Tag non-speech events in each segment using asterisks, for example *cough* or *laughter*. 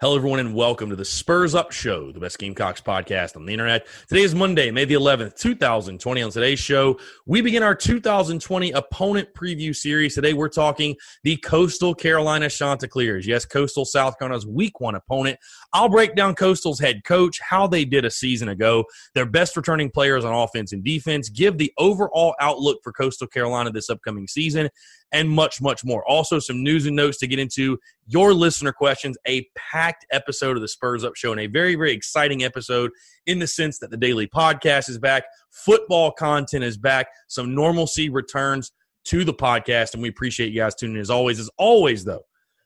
Hello, everyone, and welcome to the Spurs Up Show, the best Gamecocks podcast on the internet. Today is Monday, May the 11th, 2020. On today's show, we begin our 2020 opponent preview series. Today, we're talking the Coastal Carolina Chanticleers. Yes, Coastal South Carolina's week one opponent. I'll break down Coastal's head coach, how they did a season ago, their best returning players on offense and defense, give the overall outlook for Coastal Carolina this upcoming season, and much, much more. Also, some news and notes to get into your listener questions, a packed episode of the Spurs Up Show, and a very, very exciting episode in the sense that the daily podcast is back, football content is back, some normalcy returns to the podcast, and we appreciate you guys tuning in as always. As always, though,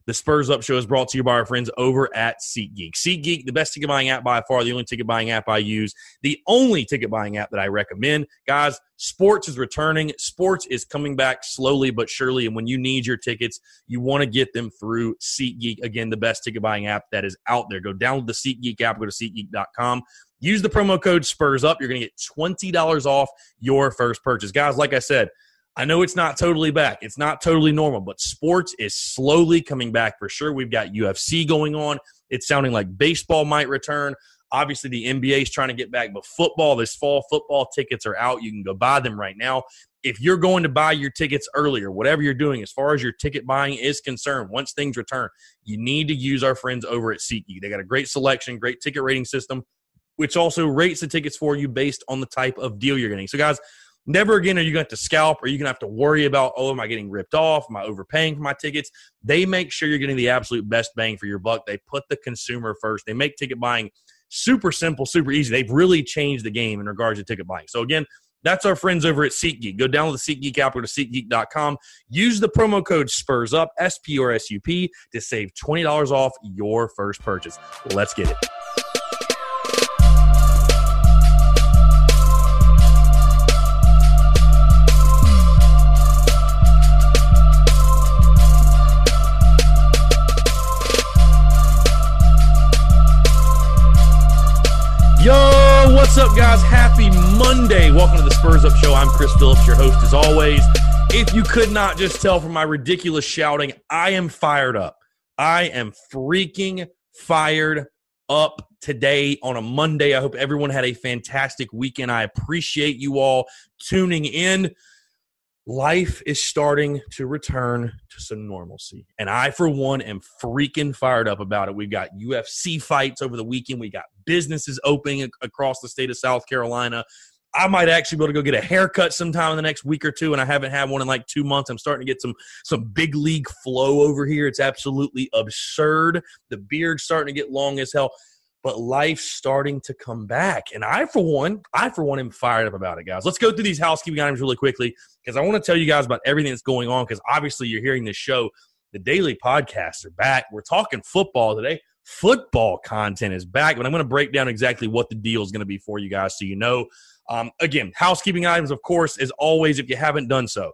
the Spurs Up Show is brought to you by our friends over at SeatGeek. SeatGeek, the best ticket buying app by far, the only ticket buying app I use, the only ticket buying app that I recommend. Guys, sports is returning. Sports is coming back slowly but surely. And when you need your tickets, you want to get them through SeatGeek. Again, the best ticket buying app that is out there. Go download the SeatGeek app, go to SeatGeek.com. Use the promo code Spurs Up. You're going to get $20 off your first purchase. Guys, like I said, I know it's not totally back. It's not totally normal, but sports is slowly coming back for sure. We've got UFC going on. It's sounding like baseball might return. Obviously, the NBA is trying to get back, but football, this fall, football tickets are out. You can go buy them right now. If you're going to buy your tickets earlier, whatever you're doing, as far as your ticket buying is concerned, once things return, you need to use our friends over at SeatGeek. They got a great selection, great ticket rating system, which also rates the tickets for you based on the type of deal you're getting. So, guys, Never again are you going to have to scalp or you're going to have to worry about, oh, am I getting ripped off? Am I overpaying for my tickets? They make sure you're getting the absolute best bang for your buck. They put the consumer first. They make ticket buying super simple, super easy. They've really changed the game in regards to ticket buying. So, again, that's our friends over at SeatGeek. Go download the SeatGeek app, go to SeatGeek.com. Use the promo code SPURS UP, S P R S U P, to save $20 off your first purchase. Let's get it. What's up, guys? Happy Monday. Welcome to the Spurs Up Show. I'm Chris Phillips, your host as always. If you could not just tell from my ridiculous shouting, I am fired up. I am freaking fired up today on a Monday. I hope everyone had a fantastic weekend. I appreciate you all tuning in life is starting to return to some normalcy. And I, for one, am freaking fired up about it. We've got UFC fights over the weekend, we got businesses opening across the state of South Carolina. I might actually be able to go get a haircut sometime in the next week or two, and I haven't had one in like two months. I'm starting to get some some big league flow over here. It's absolutely absurd. The beard's starting to get long as hell but life's starting to come back. And I, for one, I, for one, am fired up about it, guys. Let's go through these housekeeping items really quickly because I want to tell you guys about everything that's going on because obviously you're hearing this show. The daily podcasts are back. We're talking football today. Football content is back, but I'm going to break down exactly what the deal is going to be for you guys so you know. Um, again, housekeeping items, of course, as always, if you haven't done so,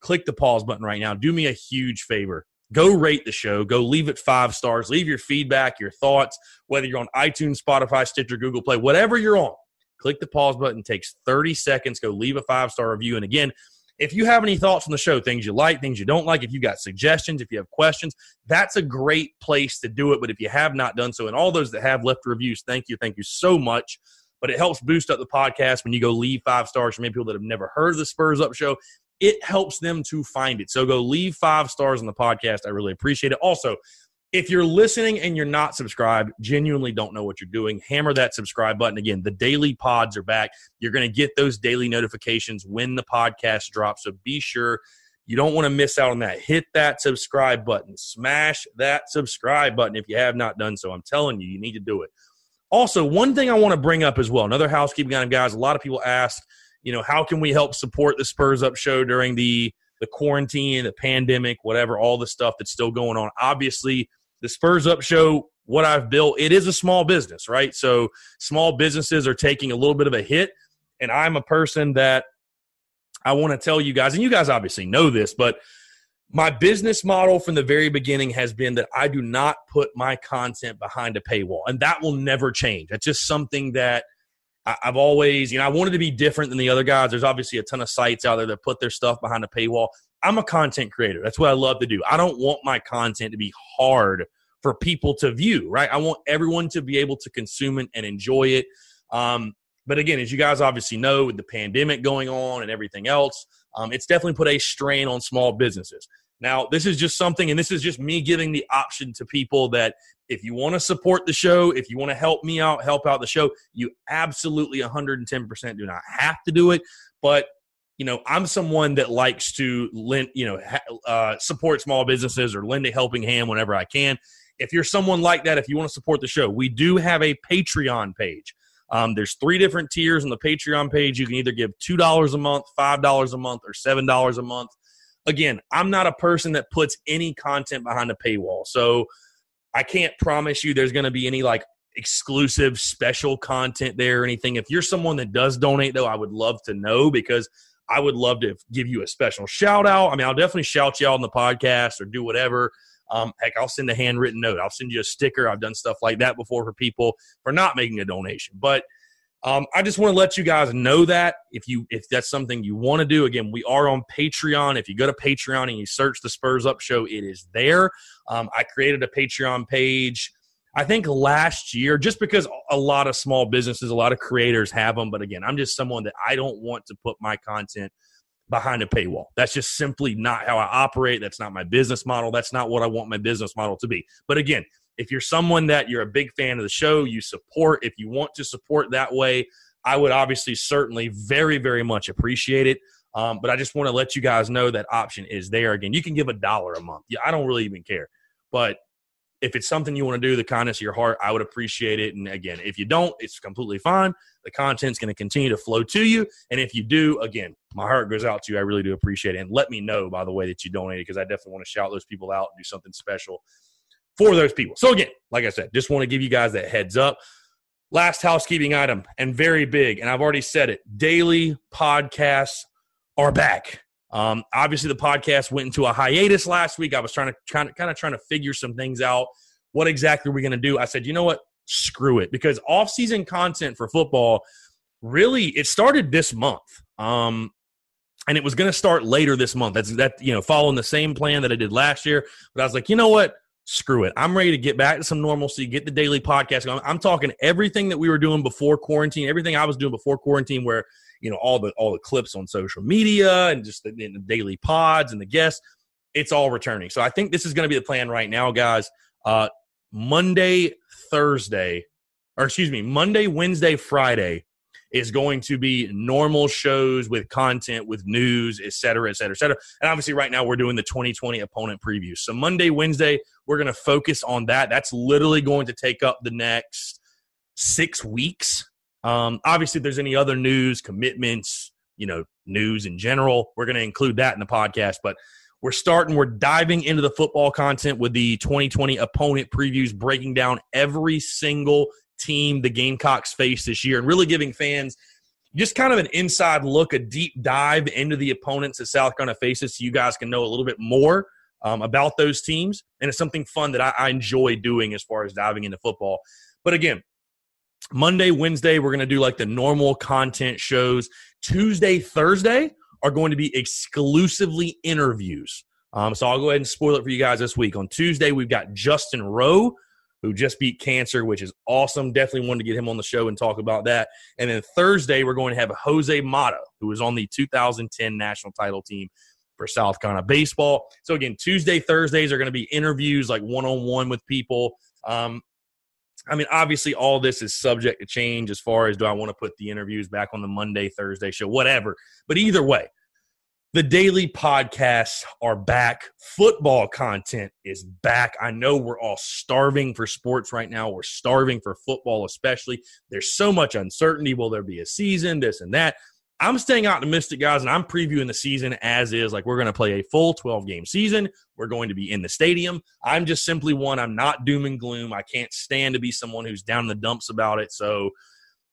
click the pause button right now. Do me a huge favor go rate the show. Go leave it five stars. Leave your feedback your thoughts whether you're on itunes spotify stitcher google play whatever you're on. Click the pause button. Takes 30 seconds. Go leave a five star review. And again if you have any thoughts on the show things you like things you don't like if you got suggestions if you have questions that's a great place to do it. But if you have not done so and all those that have left reviews thank you. Thank you so much. But it helps boost up the podcast when you go leave five stars. For many people that have never heard of the Spurs Up Show. It helps them to find it. So go leave five stars on the podcast. I really appreciate it. Also, if you're listening and you're not subscribed, genuinely don't know what you're doing, hammer that subscribe button. Again, the daily pods are back. You're going to get those daily notifications when the podcast drops. So be sure you don't want to miss out on that. Hit that subscribe button, smash that subscribe button if you have not done so. I'm telling you, you need to do it. Also, one thing I want to bring up as well, another housekeeping item, guys. A lot of people ask, you know, how can we help support the Spurs Up show during the the quarantine, the pandemic, whatever, all the stuff that's still going on. Obviously, the Spurs Up show, what I've built, it is a small business, right? So small businesses are taking a little bit of a hit. And I'm a person that I want to tell you guys, and you guys obviously know this, but my business model from the very beginning has been that I do not put my content behind a paywall, and that will never change. That's just something that I've always, you know, I wanted to be different than the other guys. There's obviously a ton of sites out there that put their stuff behind a paywall. I'm a content creator. That's what I love to do. I don't want my content to be hard for people to view, right? I want everyone to be able to consume it and enjoy it. Um, but again, as you guys obviously know, with the pandemic going on and everything else, um, it's definitely put a strain on small businesses. Now, this is just something, and this is just me giving the option to people that if you want to support the show, if you want to help me out, help out the show, you absolutely 110% do not have to do it. But you know, I'm someone that likes to lend, you know, uh, support small businesses or lend a helping hand whenever I can. If you're someone like that, if you want to support the show, we do have a Patreon page. Um, there's three different tiers on the Patreon page. You can either give two dollars a month, five dollars a month, or seven dollars a month. Again, I'm not a person that puts any content behind a paywall, so I can't promise you there's going to be any like exclusive special content there or anything. If you're someone that does donate, though, I would love to know because I would love to give you a special shout out. I mean, I'll definitely shout you out on the podcast or do whatever. Um, heck, I'll send a handwritten note. I'll send you a sticker. I've done stuff like that before for people for not making a donation. But um, I just want to let you guys know that if you if that's something you want to do, again, we are on Patreon. If you go to Patreon and you search the Spurs Up Show, it is there. Um, I created a Patreon page. I think last year, just because a lot of small businesses, a lot of creators have them. But again, I'm just someone that I don't want to put my content behind a paywall. That's just simply not how I operate. That's not my business model. That's not what I want my business model to be. But again, if you're someone that you're a big fan of the show, you support, if you want to support that way, I would obviously certainly very, very much appreciate it. Um, but I just want to let you guys know that option is there. Again, you can give a dollar a month. Yeah, I don't really even care. But if it's something you want to do, the kindness of your heart, I would appreciate it. And again, if you don't, it's completely fine. The content's going to continue to flow to you. And if you do, again, my heart goes out to you. I really do appreciate it. And let me know, by the way, that you donated because I definitely want to shout those people out and do something special for those people. So again, like I said, just want to give you guys that heads up. Last housekeeping item and very big, and I've already said it daily podcasts are back. Um, obviously, the podcast went into a hiatus last week. I was trying to kind of kind of trying to figure some things out. What exactly are we going to do? I said, you know what? Screw it, because off-season content for football really it started this month, um, and it was going to start later this month. That's that you know following the same plan that I did last year. But I was like, you know what? Screw it. I'm ready to get back to some normalcy. Get the daily podcast going. I'm talking everything that we were doing before quarantine, everything I was doing before quarantine, where you know all the all the clips on social media and just the, the daily pods and the guests it's all returning so i think this is going to be the plan right now guys uh monday thursday or excuse me monday wednesday friday is going to be normal shows with content with news et cetera et cetera et cetera. And obviously right now we're doing the 2020 opponent preview. So monday wednesday we're going to focus on that. That's literally going to take up the next six weeks. Um, obviously, if there's any other news, commitments, you know, news in general, we're going to include that in the podcast. But we're starting, we're diving into the football content with the 2020 opponent previews, breaking down every single team the Gamecocks face this year and really giving fans just kind of an inside look, a deep dive into the opponents that South Carolina faces so you guys can know a little bit more um, about those teams. And it's something fun that I, I enjoy doing as far as diving into football. But again, Monday, Wednesday, we're going to do like the normal content shows. Tuesday, Thursday are going to be exclusively interviews. Um, so I'll go ahead and spoil it for you guys this week. On Tuesday, we've got Justin Rowe who just beat cancer, which is awesome. Definitely wanted to get him on the show and talk about that. And then Thursday, we're going to have Jose Mata, who was on the 2010 national title team for South Carolina baseball. So again, Tuesday, Thursdays are going to be interviews, like one on one with people. Um, I mean, obviously, all this is subject to change as far as do I want to put the interviews back on the Monday, Thursday show, whatever. But either way, the daily podcasts are back. Football content is back. I know we're all starving for sports right now. We're starving for football, especially. There's so much uncertainty. Will there be a season? This and that. I'm staying optimistic, guys, and I'm previewing the season as is. Like, we're going to play a full 12 game season. We're going to be in the stadium. I'm just simply one. I'm not doom and gloom. I can't stand to be someone who's down in the dumps about it. So,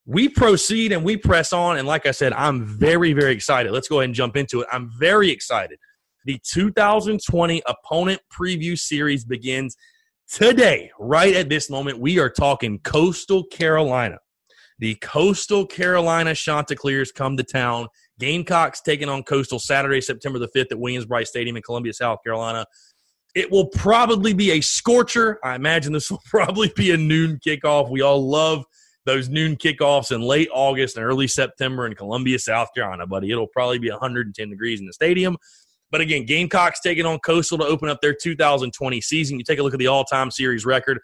we proceed and we press on. And like I said, I'm very, very excited. Let's go ahead and jump into it. I'm very excited. The 2020 opponent preview series begins today, right at this moment. We are talking Coastal Carolina. The Coastal Carolina Chanticleers come to town. Gamecocks taking on Coastal Saturday, September the 5th at Williams-Brice Stadium in Columbia, South Carolina. It will probably be a scorcher. I imagine this *laughs* will probably be a noon kickoff. We all love those noon kickoffs in late August and early September in Columbia, South Carolina, buddy. It'll probably be 110 degrees in the stadium. But again, Gamecocks taking on Coastal to open up their 2020 season. You take a look at the all time series record.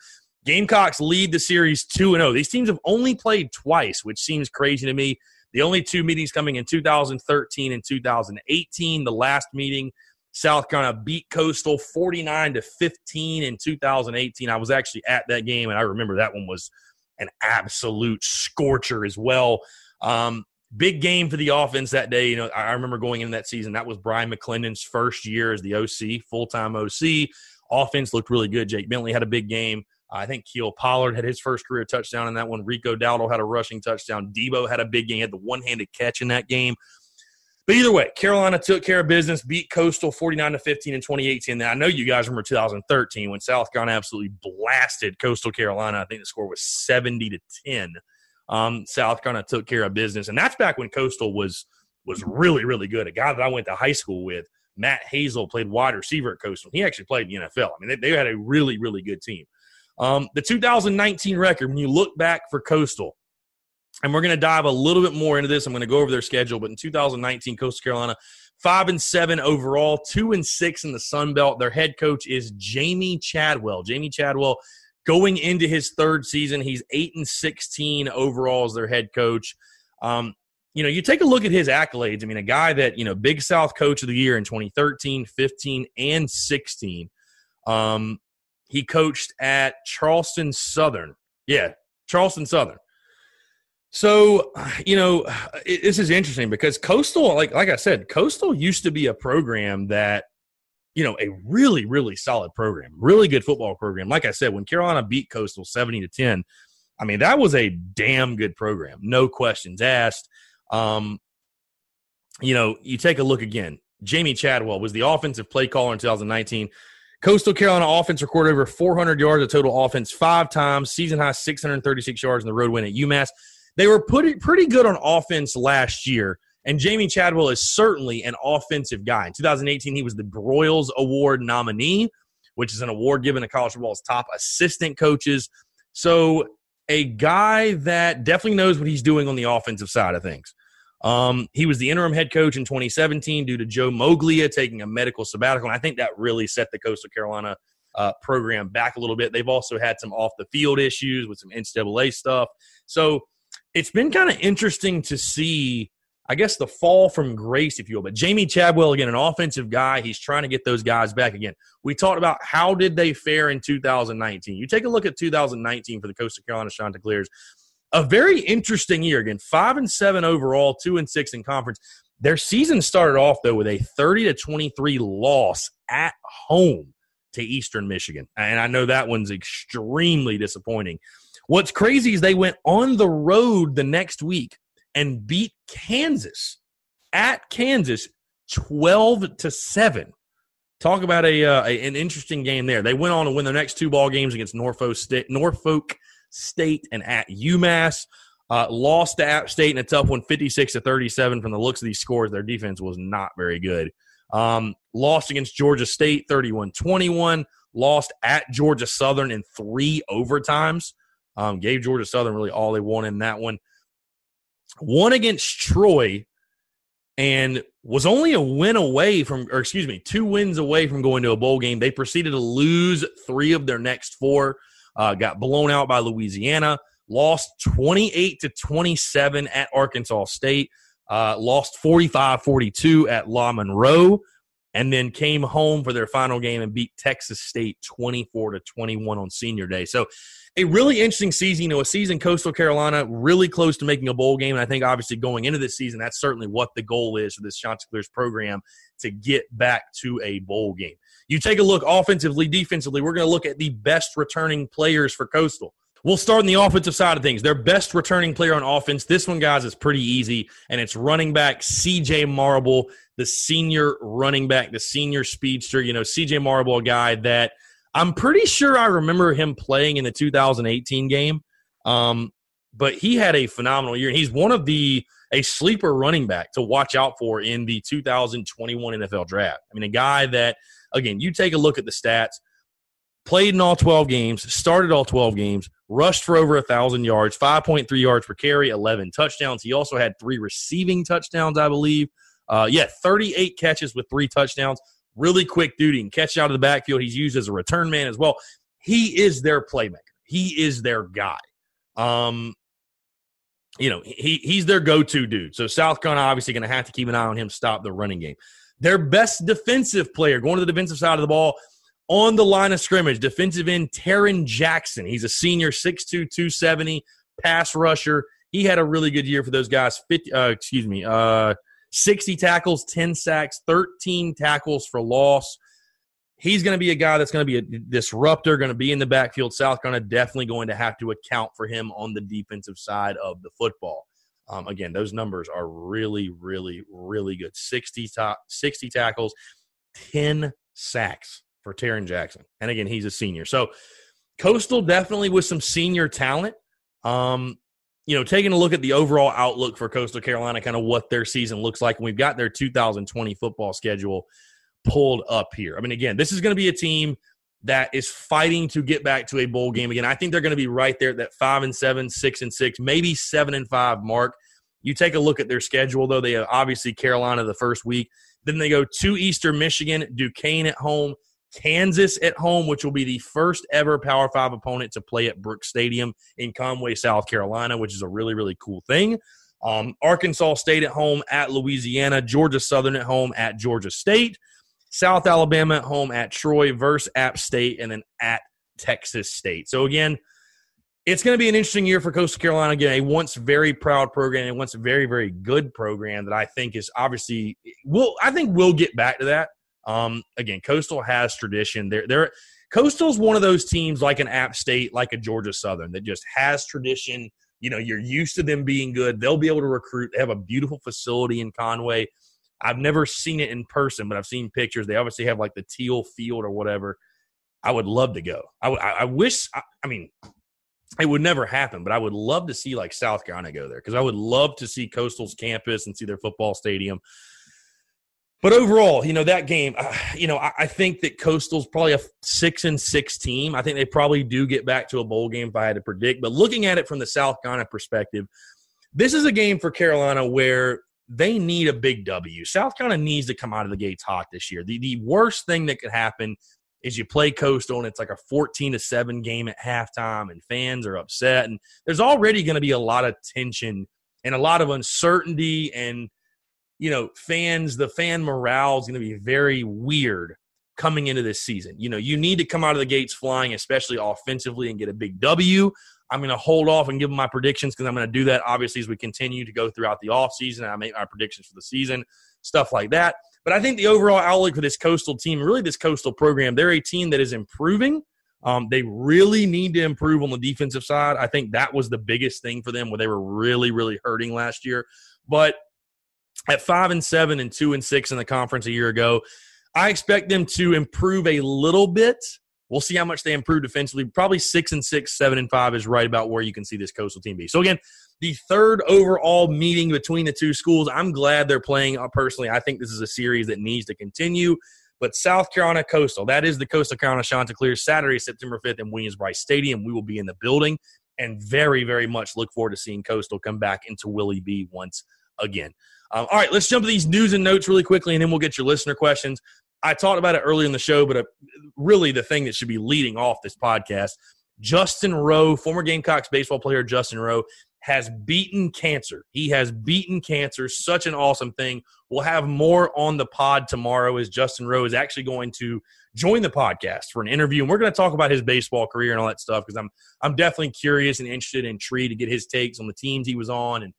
Gamecocks lead the series 2 0. These teams have only played twice, which seems crazy to me. The only two meetings coming in 2013 and 2018. The last meeting, South Carolina beat Coastal 49 to 15 in 2018. I was actually at that game, and I remember that one was an absolute scorcher as well. Um, big game for the offense that day. You know, I remember going in that season. That was Bryan McClendon's first year as the OC, full time OC. Offense looked really good. Jake Bentley had a big game. I think Kiel Pollard had his first career touchdown in that one. Rico Dowdle had a rushing touchdown. Debo had a big game, had the one handed catch in that game. But either way, Carolina took care of business, beat Coastal 49 to 15 in 2018. And I know you guys remember 2013 when South Carolina absolutely blasted Coastal Carolina. I think the score was 70 to 10. Um, South Carolina took care of business, and that's back when Coastal was was really really good. A guy that I went to high school with, Matt Hazel, played wide receiver at Coastal. He actually played in the NFL. I mean, they, they had a really really good team. Um, the 2019 record, when you look back for Coastal, and we're going to dive a little bit more into this. I'm going to go over their schedule, but in 2019, Coastal Carolina, five and seven overall, two and six in the Sun Belt. Their head coach is Jamey Chadwell. Jamey Chadwell going into his third season, he's eight and 16 overall as their head coach. Um, you know, you take a look at his accolades. I mean, a guy that, you know, Big South Coach of the Year in 2013, 15, and 16. Um, he coached at Charleston Southern. Yeah, Charleston Southern. So, you know, it, this is interesting because Coastal, like like I said, Coastal used to be a program that, you know, a really really solid program, really good football program. Like I said, when Carolina beat Coastal seventy to ten, I mean that was a damn good program, no questions asked. Um, you know, you take a look again. Jamey Chadwell was the offensive play caller in 2019. Coastal Carolina offense recorded over 400 yards of total offense five times, season high 636 yards in the road win at UMass. They were pretty pretty good on offense last year, and Jamey Chadwell is certainly an offensive guy. In 2018, he was the Broyles Award nominee, which is an award given to college football's top assistant coaches. So a guy that definitely knows what he's doing on the offensive side of things. Um, he was the interim head coach in 2017 due to Joe Moglia taking a medical sabbatical. And I think that really set the Coastal Carolina uh, program back a little bit. They've also had some off the field issues with some NCAA stuff. So it's been kind of interesting to see, I guess, the fall from grace, if you will. But Jamey Chadwell, again, an offensive guy, he's trying to get those guys back again. We talked about how did they fare in 2019. You take a look at 2019 for the Coastal Carolina Chanticleers. A very interesting year. Again, five and seven overall, two and six in conference. Their season started off though with a 30 to 23 loss at home to Eastern Michigan. And I know that one's extremely disappointing. What's crazy is they went on the road the next week and beat Kansas at Kansas 12 to 7. Talk about a, uh, a, an interesting game there. They went on to win their next two ball games against Norfolk State, Norfolk State and at UMass. Uh, lost to App State in a tough one, 56 to 37. From the looks of these scores, their defense was not very good. Um, lost against Georgia State, 31 21. lost at Georgia Southern in three overtimes. Um, gave Georgia Southern really all they wanted in that one. Won against Troy and was only a win away from, or excuse me, two wins away from going to a bowl game. They proceeded to lose three of their next four, uh, got blown out by Louisiana, lost 28 to 27 at Arkansas State, uh, lost 45 42 at La Monroe, and then came home for their final game and beat Texas State 24 to 21 on senior day. So a really interesting season, you know, a season Coastal Carolina really close to making a bowl game. And I think obviously going into this season, that's certainly what the goal is for this Chanticleers program to get back to a bowl game. You take a look offensively, defensively, we're going to look at the best returning players for Coastal. We'll start on the offensive side of things. Their best returning player on offense, this one, guys, is pretty easy, and it's running back CJ Marable, the senior running back, the senior speedster. You know, CJ Marable a guy that I'm pretty sure I remember him playing in the 2018 game, um, but he had a phenomenal year, he's one of the a sleeper running back to watch out for in the 2021 NFL Draft. I mean, a guy that, again, you take a look at the stats played in all 12 games, started all 12 games, rushed for over 1,000 yards, 5.3 yards per carry, 11 touchdowns. He also had three receiving touchdowns, I believe. Uh, yeah, 38 catches with three touchdowns. Really quick duty and catch out of the backfield. He's used as a return man as well. He is their playmaker. He is their guy. Um, you know, he he's their go-to dude. So South Carolina obviously going to have to keep an eye on him, stop the running game. Their best defensive player, going to the defensive side of the ball, on the line of scrimmage, defensive end Tarron Jackson. He's a senior, 6'2", 270, pass rusher. He had a really good year for those guys. 50, uh, excuse me, uh, 60 tackles, 10 sacks, 13 tackles for loss. He's going to be a guy that's going to be a disruptor, going to be in the backfield. South Carolina definitely going to have to account for him on the defensive side of the football. Um, again, those numbers are really, really, really good. 60, top, 60 tackles, 10 sacks for Tarron Jackson. And again, he's a senior. So Coastal definitely with some senior talent. Um, you know, taking a look at the overall outlook for Coastal Carolina, kind of what their season looks like, and we've got their 2020 football schedule pulled up here. I mean, again, this is going to be a team that is fighting to get back to a bowl game again. I think they're going to be right there at that five and seven, six and six, maybe seven and five mark. You take a look at their schedule, though. They have obviously Carolina the first week. Then they go to Eastern Michigan, Duquesne at home, Kansas at home, which will be the first ever Power Five opponent to play at Brooks Stadium in Conway, South Carolina, which is a really, really cool thing. Um, Arkansas State at home at Louisiana, Georgia Southern at home at Georgia State, South Alabama at home at Troy versus App State, and then at Texas State. So, again, it's going to be an interesting year for Coastal Carolina. Again, a once very proud program, a once very, very good program that I think is obviously will I think we'll get back to that. Um, again, Coastal has tradition. They're, they're Coastal's one of those teams like an App State, like a Georgia Southern that just has tradition. You know, you're used to them being good. They'll be able to recruit. They have a beautiful facility in Conway. I've never seen it in person, but I've seen pictures. They obviously have like the teal field or whatever. I would love to go. I, I, I wish. I, I mean, it would never happen, but I would love to see like South Carolina go there because I would love to see Coastal's campus and see their football stadium. But overall, you know that game. Uh, you know, I, I, think that Coastal's probably a six and six team. I think they probably do get back to a bowl game if I had to predict. But looking at it from the South Carolina perspective, this is a game for Carolina where they need a big W. South Carolina needs to come out of the gates hot this year. The the worst thing that could happen is you play Coastal and it's like a 14 to 7 game at halftime and fans are upset and there's already going to be a lot of tension and a lot of uncertainty and you know, fans, the fan morale is going to be very weird coming into this season. You know, you need to come out of the gates flying, especially offensively, and get a big W. I'm going to hold off and give my predictions because I'm going to do that obviously as we continue to go throughout the offseason. I make my predictions for the season, stuff like that. But I think the overall outlook for this coastal team, really this coastal program, they're a team that is improving. Um, they really need to improve on the defensive side. I think that was the biggest thing for them where they were really, really hurting last year. But at five and seven and two and six in the conference a year ago. I expect them to improve a little bit. We'll see how much they improve defensively. Probably six and six, seven and five is right about where you can see this coastal team be. So again, the third overall meeting between the two schools. I'm glad they're playing. Uh, personally, I think this is a series that needs to continue. But South Carolina Coastal, that is the Coastal Carolina Chanticleer, Saturday, September 5th in Williams-Brice Stadium. We will be in the building and very, very much look forward to seeing Coastal come back into Willie B once again. Um, all right, let's jump to these news and notes really quickly, and then we'll get your listener questions. I talked about it earlier in the show, but uh, really the thing that should be leading off this podcast Justin Rowe, former Gamecocks baseball player Justin Rowe, has beaten cancer. He has beaten cancer. Such an awesome thing. We'll have more on the pod tomorrow as Justin Rowe is actually going to join the podcast for an interview. And we're going to talk about his baseball career and all that stuff because I'm I'm definitely curious and interested in Tree to get his takes on the teams he was on and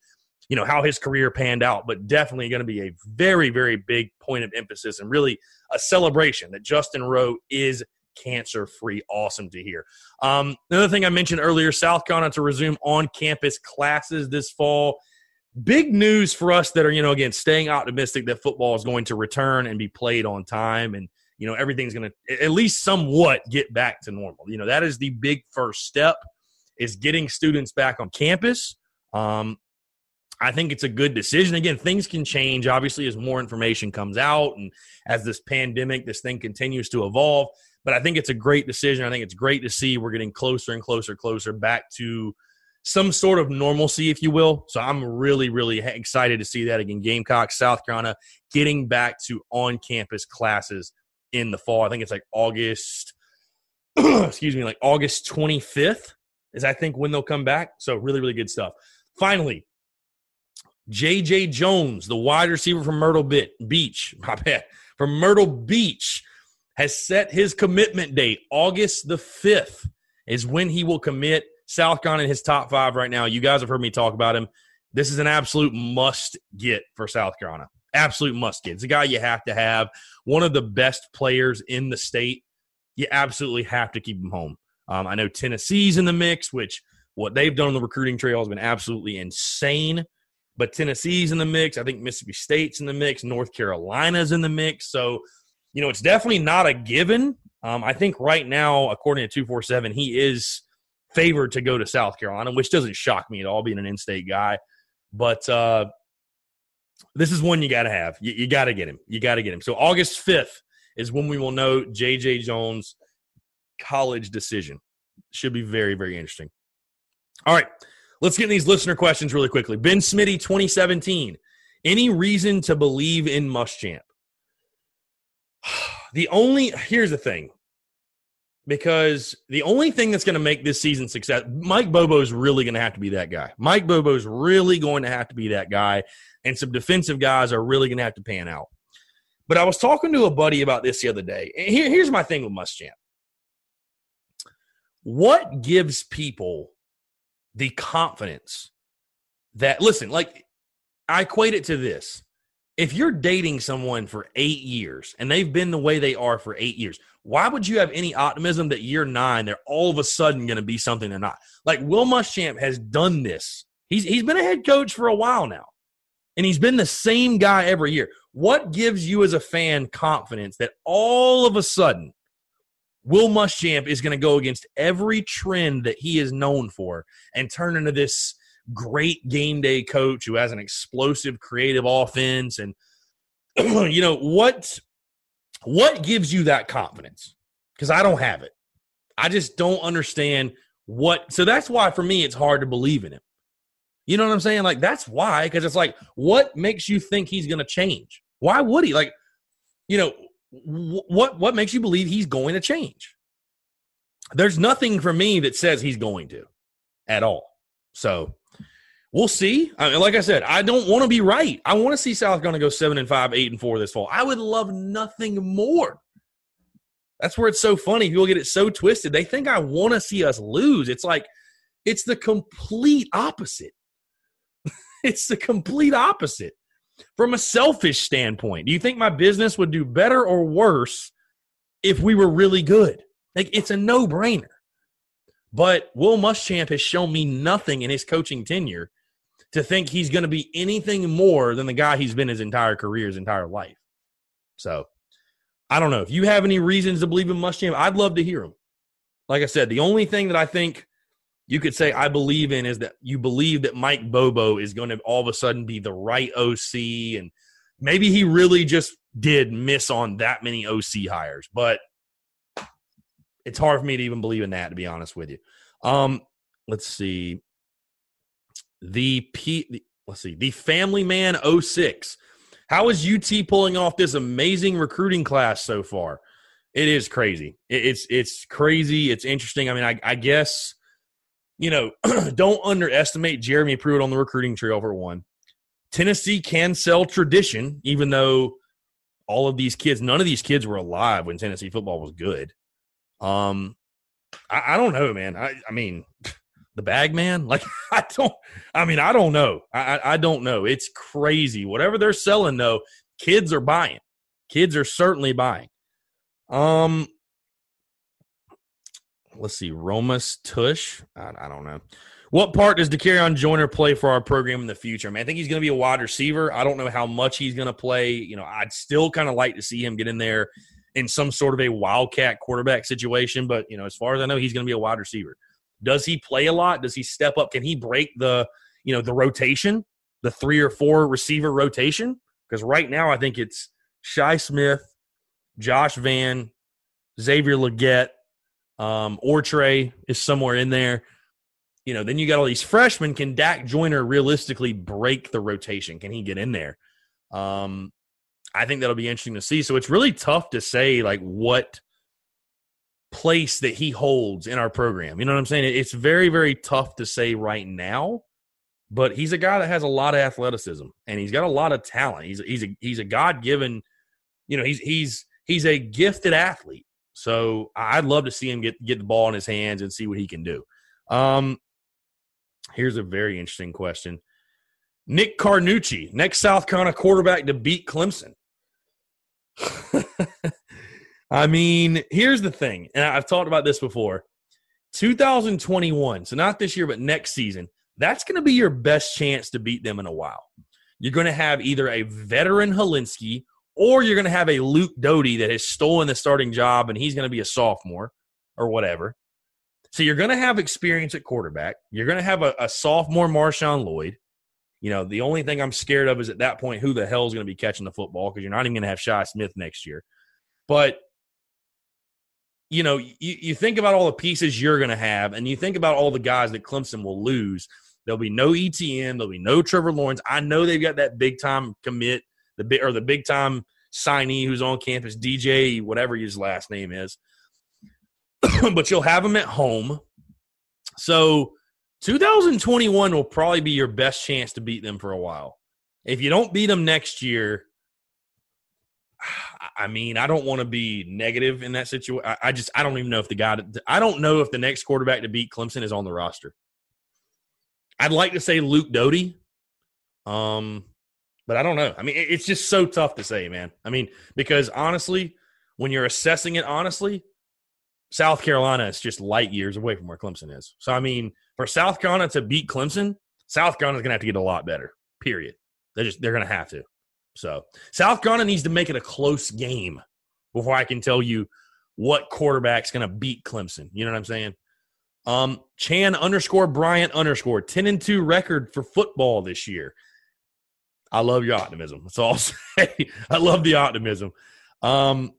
you know how his career panned out. But definitely going to be a very, very big point of emphasis and really a celebration that Justin Rowe is cancer free. Awesome to hear. Um, another thing I mentioned earlier South Carolina to resume on campus classes this fall. Big news for us that are, you know, again, staying optimistic that football is going to return and be played on time and, you know, everything's going to at least somewhat get back to normal. You know, that is the big first step is getting students back on campus. Um, I think it's a good decision. Again, things can change, obviously, as more information comes out and as this pandemic, this thing continues to evolve. But I think it's a great decision. I think it's great to see we're getting closer and closer, closer back to some sort of normalcy, if you will. So I'm really, really excited to see that again. Gamecock, South Carolina, getting back to on campus classes in the fall. I think it's like August, *clears throat* excuse me, like August 25th is I think when they'll come back. So really, really good stuff. Finally, JJ Jones, the wide receiver from Myrtle Beach, *laughs* my bad, from Myrtle Beach has set his commitment date. August the 5th is when he will commit. South Carolina in his top five right now. You guys have heard me talk about him. This is an absolute must get for South Carolina. Absolute must get. It's a guy you have to have. One of the best players in the state. You absolutely have to keep him home. Um, I know Tennessee's in the mix, which what they've done on the recruiting trail has been absolutely insane. But Tennessee's in the mix. I think Mississippi State's in the mix. North Carolina's in the mix. So you know, it's definitely not a given. Um, I think right now, according to 247, he is favored to go to South Carolina, which doesn't shock me at all, being an in state guy. But uh, this is one you got to have. You, you got to get him. You got to get him. So August 5th is when we will know J.J. Jones' college decision. Should be very, very interesting. All right. Let's get these listener questions really quickly. Ben Smitty, 2017. Any reason to believe in Muschamp? *sighs* The only here's the thing. Because the only thing that's going to make this season success, Mike Bobo is really going to have to be that guy. Mike Bobo is really going to have to be that guy, and some defensive guys are really going to have to pan out. But I was talking to a buddy about this the other day. Here, here's my thing with Muschamp. What gives people the confidence that listen, like I equate it to this if you're dating someone for eight years and they've been the way they are for eight years, why would you have any optimism that year nine they're all of a sudden going to be something they're not? Like Will Muschamp has done this. He's he's been a head coach for a while now, and he's been the same guy every year. What gives you as a fan confidence that all of a sudden Will Muschamp is going to go against every trend that he is known for and turn into this? great game day coach who has an explosive creative offense and *clears throat* you know what what gives you that confidence? Because i don't have it. I just don't understand what so that's why for me it's hard to believe in him. You know what i'm saying? Like that's why because it's like what makes you think he's going to change? Why would he? Like you know what what makes you believe he's going to change there's nothing for me that says he's going to at all so We'll see. I mean, like I said, I don't want to be right. I want to see South Carolina go seven and five, eight and four this fall. I would love nothing more. That's where it's so funny. People get it so twisted. They think I want to see us lose. It's like it's the complete opposite. *laughs* it's the complete opposite. From a selfish standpoint, do you think my business would do better or worse if we were really good? Like it's a no-brainer. But Will Muschamp has shown me nothing in his coaching tenure to think he's going to be anything more than the guy he's been his entire career, his entire life. So I don't know. If you have any reasons to believe in Muschamp, I'd love to hear them. Like I said, the only thing that I think you could say I believe in is that you believe that Mike Bobo is going to all of a sudden be the right OC and maybe he really just did miss on that many OC hires, but it's hard for me to even believe in that, to be honest with you. Um, let's see. The P, let's see, the Family Man 06. How is UT pulling off this amazing recruiting class so far? It is crazy. It, it's it's crazy. It's interesting. I mean, I, I guess you know, *clears throat* don't underestimate Jeremy Pruitt on the recruiting trail for one. Tennessee can sell tradition, even though all of these kids, none of these kids were alive when Tennessee football was good. Um, I, I don't know, man. I, I mean, *laughs* the bag man, *laughs* like I don't. I mean, I don't know. I, I don't know. It's crazy. Whatever they're selling, though, kids are buying. Kids are certainly buying. Um, let's see, Romas Tush. I, I don't know. What part does Dakereon Joyner play for our program in the future? I mean, I think he's going to be a wide receiver. I don't know how much he's going to play. You know, I'd still kind of like to see him get in there in some sort of a wildcat quarterback situation. But you know, as far as I know, he's going to be a wide receiver. Does he play a lot? Does he step up? Can he break the you know the rotation, the three or four receiver rotation? Because right now, I think it's Shi Smith, Josh Vann, Xavier Legette, um, Ortre is somewhere in there. You know, then you got all these freshmen. Can Dak Joyner realistically break the rotation? Can he get in there? Um, I think that'll be interesting to see. So it's really tough to say like what place that he holds in our program. You know what I'm saying? It's very, very tough to say right now. But he's a guy that has a lot of athleticism and he's got a lot of talent. He's he's a he's a God given, you know, he's he's he's a gifted athlete. So I'd love to see him get get the ball in his hands and see what he can do. Um, here's a very interesting question. Nick Carnucci, next South Carolina quarterback to beat Clemson. *laughs* I mean, here's the thing, and I've talked about this before. 2021, so not this year, but next season, that's going to be your best chance to beat them in a while. You're going to have either a veteran Hilinski or you're going to have a Luke Doty that has stolen the starting job and he's going to be a sophomore or whatever. So you're going to have experience at quarterback. You're going to have a, a sophomore Marshawn Lloyd. You know, the only thing I'm scared of is at that point who the hell is going to be catching the football because you're not even going to have Shi Smith next year. But you know, you, you think about all the pieces you're going to have, and you think about all the guys that Clemson will lose. There'll be no ETN. There'll be no Trevor Lawrence. I know they've got that big time commit, the big or the big time signee who's on campus, DJ, whatever his last name is. *coughs* but you'll have him at home. So 2021 will probably be your best chance to beat them for a while. If you don't beat them next year, *sighs* I mean, I don't want to be negative in that situation. I, I, just, I don't even know if the guy, I don't know if the next quarterback to beat Clemson is on the roster. I'd like to say Luke Doty, um, but I don't know. I mean, it's just so tough to say, man. I mean, because honestly, when you're assessing it honestly, South Carolina is just light years away from where Clemson is. So, I mean, for South Carolina to beat Clemson, South Carolina's going to have to get a lot better, period. They're just, they're going to have to. So South Carolina needs to make it a close game before I can tell you what quarterback's going to beat Clemson. You know what I'm saying? Um, Chan underscore Bryant underscore 10 and 2 record for football this year. I love your optimism. That's all I'll *laughs* say. I love the optimism. Um,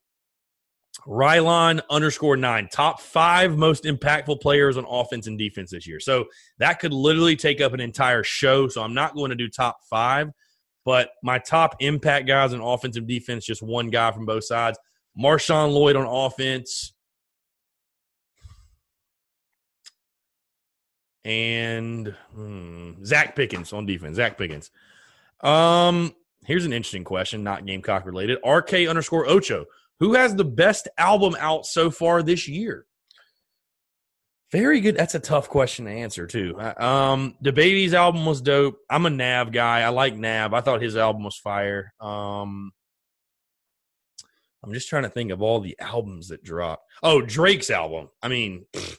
Rylon underscore nine, top five most impactful players on offense and defense this year. So that could literally take up an entire show. So I'm not going to do top five. But my top impact guys on offense and defense, just one guy from both sides. Marshawn Lloyd on offense. And hmm, Zacch Pickens on defense. Zacch Pickens. Um, here's an interesting question, not Gamecock related. RK underscore Ocho. Who has the best album out so far this year? Very good. That's a tough question to answer too. Um, DaBaby's album was dope. I'm a Nav guy. I like Nav. I thought his album was fire. Um, I'm just trying to think of all the albums that dropped. Oh, Drake's album. I mean, pfft,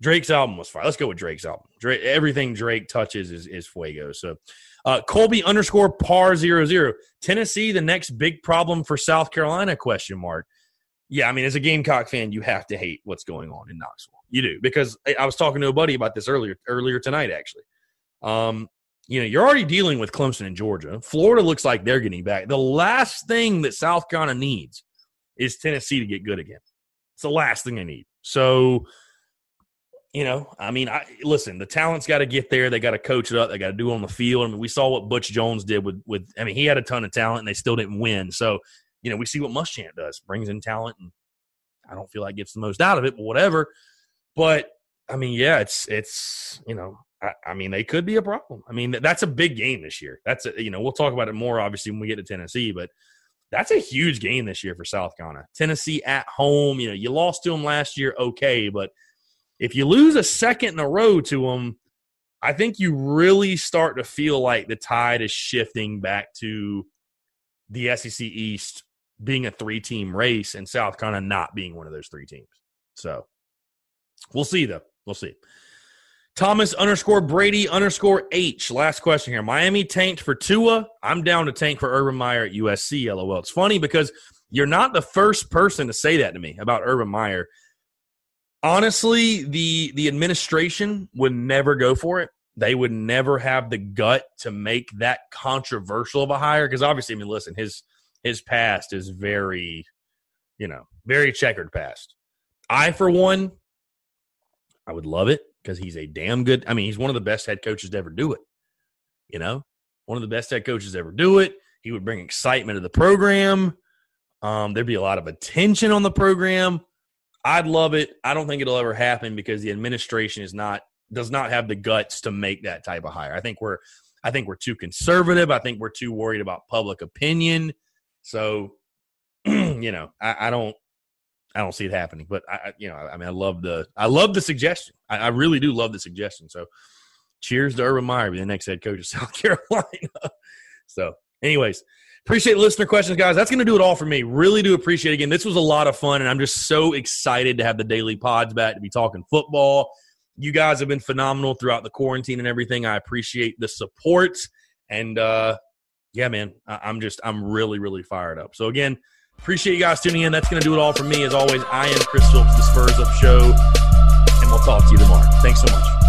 Drake's album was fire. Let's go with Drake's album. Drake, everything Drake touches is is fuego. So, uh, Colby underscore par zero zero. Tennessee, the next big problem for South Carolina? Question mark yeah, I mean, as a Gamecock fan, you have to hate what's going on in Knoxville. You do because I was talking to a buddy about this earlier earlier tonight. Actually, um, you know, you're already dealing with Clemson and Georgia. Florida looks like they're getting back. The last thing that South Carolina needs is Tennessee to get good again. It's the last thing they need. So, you know, I mean, I listen. The talent's got to get there. They got to coach it up. They got to do on the field. I mean, we saw what Butch Jones did with with. I mean, he had a ton of talent, and they still didn't win. So, you know, we see what Muschamp does. Brings in talent, and I don't feel like gets the most out of it, but whatever. But I mean, yeah, it's it's you know, I, I mean, they could be a problem. I mean, that's a big game this year. That's a, you know, we'll talk about it more obviously when we get to Tennessee, but that's a huge game this year for South Carolina. Tennessee at home, you know, you lost to them last year, okay, but if you lose a second in a row to them, I think you really start to feel like the tide is shifting back to the SEC East being a three team race and South kind of not being one of those three teams. So we'll see, though. We'll see. Thomas underscore Brady underscore H. Last question here. Miami tanked for Tua. I'm down to tank for Urban Meyer at USC. LOL. It's funny because you're not the first person to say that to me about Urban Meyer. Honestly, the the administration would never go for it. They would never have the gut to make that controversial of a hire because obviously, I mean, listen, his his past is very, you know, very checkered past. I, for one, I would love it because he's a damn good. I mean, he's one of the best head coaches to ever do it. You know, one of the best head coaches ever do it. He would bring excitement to the program. Um, there'd be a lot of attention on the program. I'd love it. I don't think it'll ever happen because the administration is not does not have the guts to make that type of hire. I think we're I think we're too conservative. I think we're too worried about public opinion. So, *clears throat* you know, I, I, don't I don't see it happening. But I, you know, I mean, I love the I love the suggestion. I, I really do love the suggestion. So, cheers to Urban Meyer, the next head coach of *laughs* South Carolina. so, anyways, appreciate listener questions, guys. That's going to do it all for me. Really do appreciate it. Again, this was a lot of fun, and I'm just so excited to have the daily pods back to be talking football. You guys have been phenomenal throughout the quarantine and everything. I appreciate the support, and uh, yeah, man, I- I'm just I'm really really fired up. So again. Appreciate you guys tuning in. That's going to do it all for me. As always, I am Chris Phillips, the Spurs Up Show, and we'll talk to you tomorrow. Thanks so much.